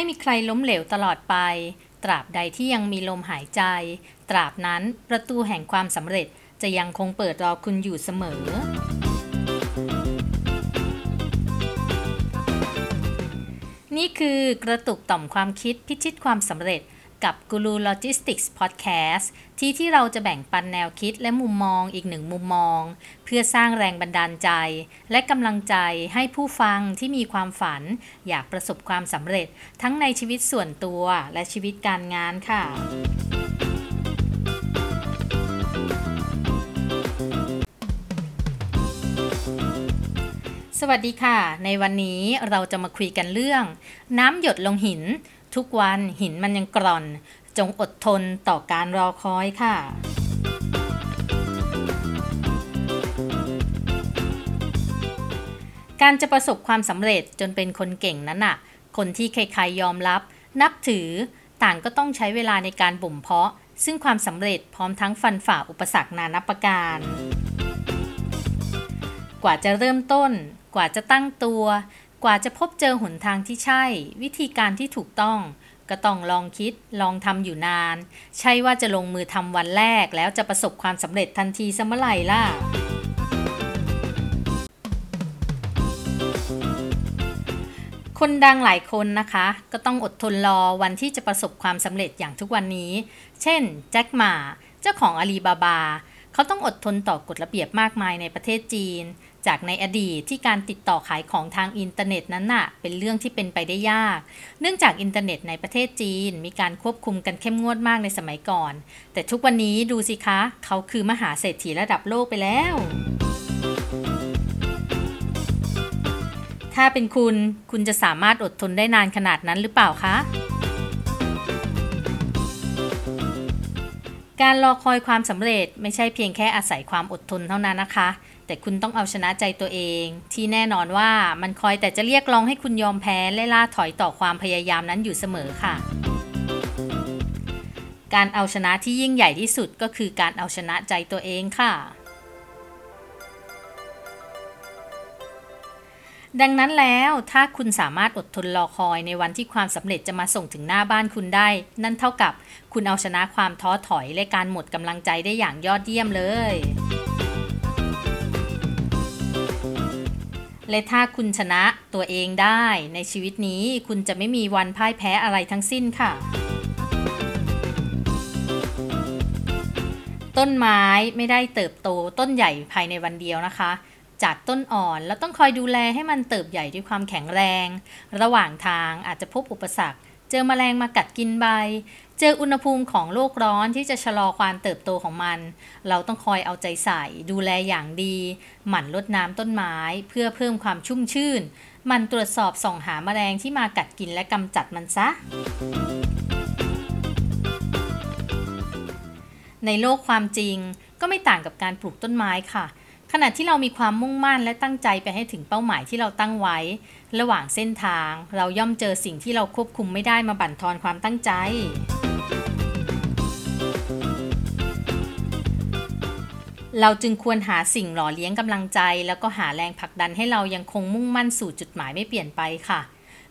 ไม่มีใครล้มเหลวตลอดไป ตราบใดที่ยังมีลมหายใจ ตราบนั้นประตูแห่งความสำเร็จจะยังคงเปิดรอคุณอยู่เสมอ นี่คือกระตุกต่อมความคิดพิชิตความสำเร็จ กับ Guru Logistics Podcast ที่ที่เราจะแบ่งปันแนวคิดและมุมมองอีกหนึ่งมุมมอง เพื่อสร้างแรงบันดาลใจ และกำลังใจให้ผู้ฟังที่มีความฝัน อยากประสบความสำเร็จ ทั้งในชีวิตส่วนตัวและชีวิตการงานค่ะสวัสดีค่ะ ในวันนี้เราจะมาคุยกันเรื่อง น้ำหยดลงหิน ทุกวันหินมันยังกร่อน จงอดทนต่อการรอคอยค่ะการจะประสบความสำเร็จจนเป็นคนเก่งนั้นน่ะ คนที่ใครๆยอมรับ นับถือ ต่างก็ต้องใช้เวลาในการบ่มเพาะ ซึ่งความสำเร็จพร้อมทั้งฟันฝ่าอุปสรรคนานับประการ กว่าจะเริ่มต้น กว่าจะตั้งตัว กว่าจะพบเจอหนทางที่ใช่ วิธีการที่ถูกต้อง ก็ต้องลองคิดลองทำอยู่นาน ใช่ว่าจะลงมือทำวันแรกแล้วจะประสบความสำเร็จทันทีสมอไหร่ล่ะคนดังหลายคนนะคะ ก็ต้องอดทนรอวันที่จะประสบความสำเร็จอย่างทุกวันนี้ เช่น แจ็คหม่าเจ้าของอาลีบาบา เขาต้องอดทนต่อกฎระเบียบมากมายในประเทศจีน จากในอดีตที่การติดต่อขายของทางอินเทอร์เน็ตนั้นน่ะเป็นเรื่องที่เป็นไปได้ยาก เนื่องจากอินเทอร์เน็ตในประเทศจีน มีการควบคุมกันเข้มงวดมากในสมัยก่อน แต่ทุกวันนี้ดูสิคะ เขาคือมหาเศรษฐีระดับโลกไปแล้ว ถ้าเป็นคุณ คุณจะสามารถอดทนได้นานขนาดนั้นหรือเปล่าคะการรอคอยความสำเร็จไม่ใช่เพียงแค่อาศัยความอดทนเท่านั้นนะคะ แต่คุณต้องเอาชนะใจตัวเอง ที่แน่นอนว่ามันคอยแต่จะเรียกร้องให้คุณยอมแพ้และล่าถอยต่อความพยายามนั้นอยู่เสมอค่ะ การเอาชนะที่ยิ่งใหญ่ที่สุดก็คือการเอาชนะใจตัวเองค่ะดังนั้นแล้วถ้าคุณสามารถอดทนรอคอยในวันที่ความสำเร็จจะมาส่งถึงหน้าบ้านคุณได้ นั่นเท่ากับคุณเอาชนะความท้อถอยและการหมดกำลังใจได้อย่างยอดเยี่ยมเลย และถ้าคุณชนะตัวเองได้ในชีวิตนี้คุณจะไม่มีวันพ่ายแพ้อะไรทั้งสิ้นค่ะ ต้นไม้ไม่ได้เติบโตต้นใหญ่ภายในวันเดียวนะคะ จากต้นอ่อนแล้วต้องคอยดูแลให้มันเติบใหญ่ด้วยความแข็งแรง ระหว่างทางอาจจะพบอุปสรรค เจอแมลงมากัดกินใบ เจออุณหภูมิของโลกร้อนที่จะชะลอความเติบโตของมัน เราต้องคอยเอาใจใส่ ดูแลอย่างดี หมั่นรดน้ำต้นไม้ เพื่อเพิ่มความชุ่มชื่น มันตรวจสอบส่องหาแมลงที่มากัดกินและกำจัดมันซะในโลกความจริงก็ไม่ต่างกับการปลูกต้นไม้ค่ะ ขณะที่เรามีความมุ่งมั่นและตั้งใจไปให้ถึงเป้าหมายที่เราตั้งไว้ ระหว่างเส้นทาง เราย่อมเจอสิ่งที่เราควบคุมไม่ได้มาบั่นทอนความตั้งใจ เราจึงควรหาสิ่งหล่อเลี้ยงกำลังใจ แล้วก็หาแรงผลักดันให้เรายังคงมุ่งมั่นสู่จุดหมายไม่เปลี่ยนไปค่ะ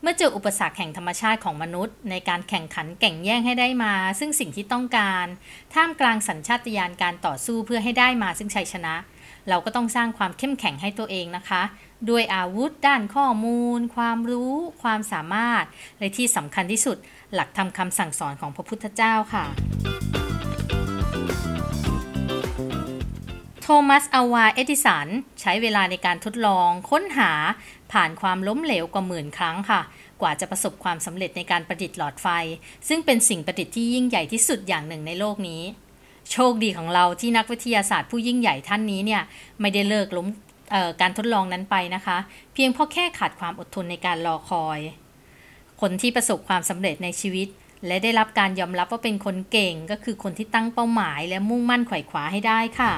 เมื่อเจออุปสรรคแห่งธรรมชาติของมนุษย์ ในการแข่งขันแข่งแย่งให้ได้มา ซึ่งสิ่งที่ต้องการ ท่ามกลางสัญชาตญาณการต่อสู้เพื่อให้ได้มาซึ่งชัยชนะ เราก็ต้องสร้างความเข้มแข็งให้ตัวเองนะคะ ด้วยอาวุธด้านข้อมูล ความรู้ความสามารถ และที่สำคัญที่สุด หลักธรรมคำสั่งสอนของพระพุทธเจ้าค่ะ โทมัสอวา เอดิสัน ใช้เวลาในการทดลองค้นหาผ่านความล้มเหลวกว่าหมื่นครั้งค่ะ กว่าจะประสบความสำเร็จในการประดิษฐ์หลอดไฟ ซึ่งเป็นสิ่งประดิษฐ์ที่ยิ่งใหญ่ที่สุดอย่างหนึ่งในโลกนี้ โชคดีของเราที่นักวิทยาศาสตร์ผู้ยิ่งใหญ่ท่านนี้เนี่ยไม่ได้เลิกล้มการทดลองนั้นไปนะคะ เพียงเพราะแค่ขาดความอดทนในการรอคอย คนที่ประสบความสำเร็จในชีวิต และได้รับการยอมรับว่าเป็นคนเก่งก็คือคนที่ตั้งเป้าหมายและมุ่งมั่นไขว่คว้าให้ได้ค่ะ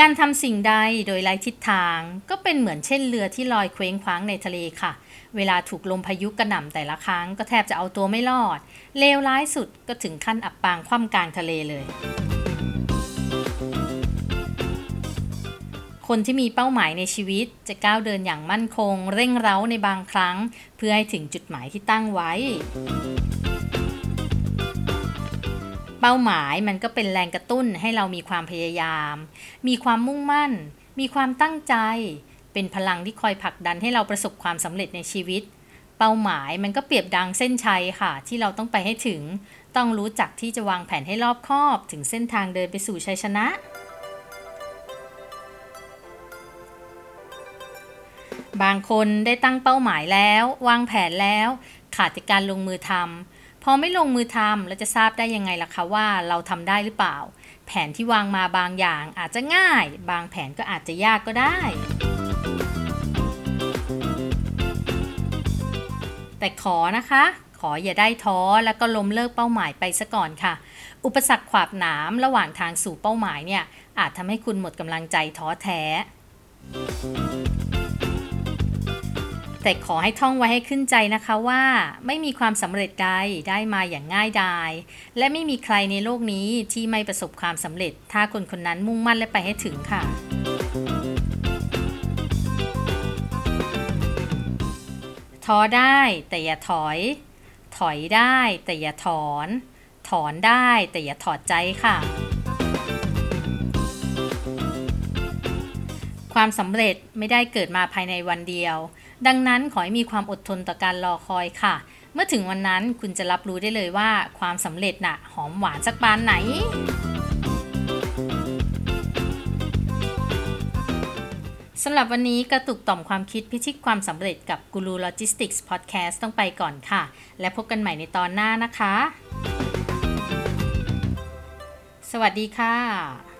การทำสิ่งใดโดยไร้ทิศทางก็เป็นเหมือนเช่นเรือที่ลอยเคว้งคว้างในทะเลค่ะ เวลาถูกลมพายุกระหน่ำแต่ละครั้งก็แทบจะเอาตัวไม่รอด เลวร้ายสุดก็ถึงขั้นอับปางคว่ำกลางทะเลเลย คนที่มีเป้าหมายในชีวิตจะก้าวเดินอย่างมั่นคง เร่งเร้าในบางครั้ง เพื่อให้ถึงจุดหมายที่ตั้งไว้ เป้าหมายมันก็เป็นแรงกระตุ้นให้เรามีความพยายาม มีความมุ่งมั่น มีความตั้งใจ เป็นพลังที่คอยผลักดันให้เราประสบความสำเร็จในชีวิต เป้าหมายมันก็เปรียบดังเส้นชัยค่ะ ที่เราต้องไปให้ถึง ต้องรู้จักที่จะวางแผนให้รอบคอบ ถึงเส้นทางเดินไปสู่ชัยชนะ บางคนได้ตั้งเป้าหมายแล้ว วางแผนแล้ว ขาดจากการลงมือทำพอไม่ลงมือทำเราจะทราบได้ยังไงล่ะคะว่าเราทำได้หรือเปล่า แผนที่วางมาบางอย่างอาจจะง่าย บางแผนก็อาจจะยากก็ได้ แต่ขอนะคะ ขออย่าได้ท้อแล้วก็ล้มเลิกเป้าหมายไปซะก่อนค่ะ อุปสรรคขวากหนามระหว่างทางสู่เป้าหมายเนี่ยอาจทำให้คุณหมดกำลังใจท้อแท้ แต่ขอให้ท่องไว้ให้ขึ้นใจนะคะว่า ไม่มีความสำเร็จใดได้มาอย่างง่ายดาย และไม่มีใครในโลกนี้ที่ไม่ประสบความสำเร็จ ถ้าคนคนนั้นมุ่งมั่นและไปให้ถึงค่ะ ท้อได้แต่อย่าถอย ถอยได้แต่อย่าถอน ถอนได้แต่อย่าถอดใจค่ะ ความสำเร็จไม่ได้เกิดมาภายในวันเดียว ดังนั้นขอให้มีความอดทนต่อการรอคอยค่ะ เมื่อถึงวันนั้นคุณจะรับรู้ได้เลยว่า ความสำเร็จน่ะ หอมหวานสักปานไหน สำหรับวันนี้กระตุกต่อมความคิดพิชิตความสำเร็จกับกูรูโลจิสติกส์พอดแคสต์ต้องไปก่อนค่ะ และพบกันใหม่ในตอนหน้านะคะ สวัสดีค่ะ